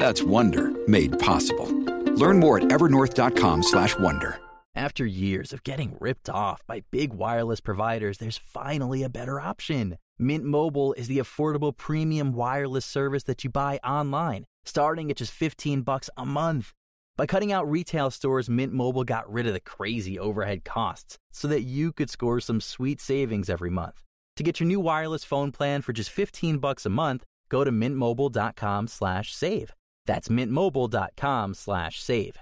That's Wonder made possible. Learn more at evernorth.com/wonder. After years of getting ripped off by big wireless providers, there's finally a better option. Mint Mobile is the affordable premium wireless service that you buy online, starting at just 15 bucks a month. By cutting out retail stores, Mint Mobile got rid of the crazy overhead costs so that you could score some sweet savings every month. To get your new wireless phone plan for just 15 bucks a month, go to mintmobile.com/save. That's mintmobile.com slash save.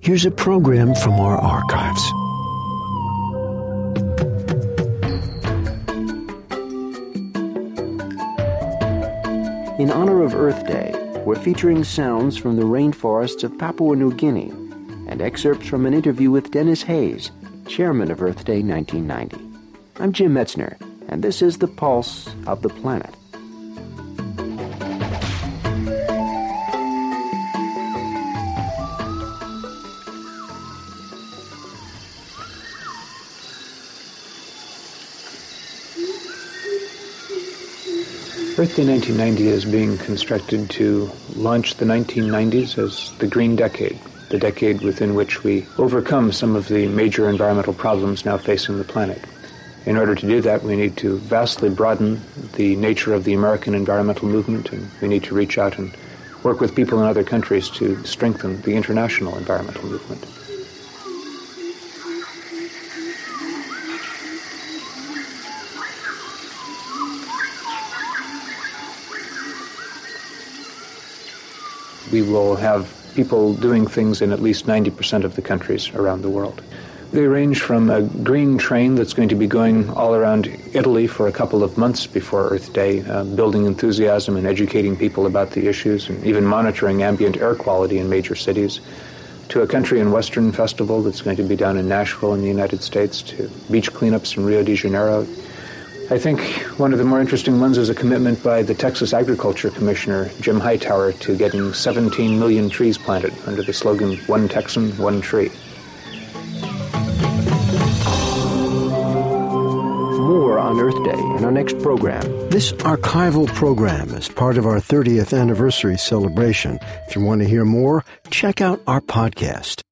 Here's a program from our archives. In honor of Earth Day, we're featuring sounds from the rainforests of Papua New Guinea and excerpts from an interview with Denis Hayes, chairman of Earth Day 1990. I'm Jim Metzner, and this is the pulse of the planet. Earth Day 1990 is being constructed to launch the 1990s as the green decade, the decade within which we overcome some of the major environmental problems now facing the planet. In order to do that, we need to vastly broaden the nature of the American environmental movement, and we need to reach out and work with people in other countries to strengthen the international environmental movement. We will have people doing things in at least 90% of the countries around the world. They range from a green train that's going to be going all around Italy for a couple of months before Earth Day, uh, building enthusiasm and educating people about the issues and even monitoring ambient air quality in major cities, to a country and western festival that's going to be down in Nashville in the United States, to beach cleanups in Rio de Janeiro, I think one of the more interesting ones is a commitment by the Texas Agriculture Commissioner, Jim Hightower, to getting 17 million trees planted under the slogan, One Texan, One Tree. More on Earth Day in our next program. This archival program is part of our 30th anniversary celebration. If you want to hear more, check out our podcast.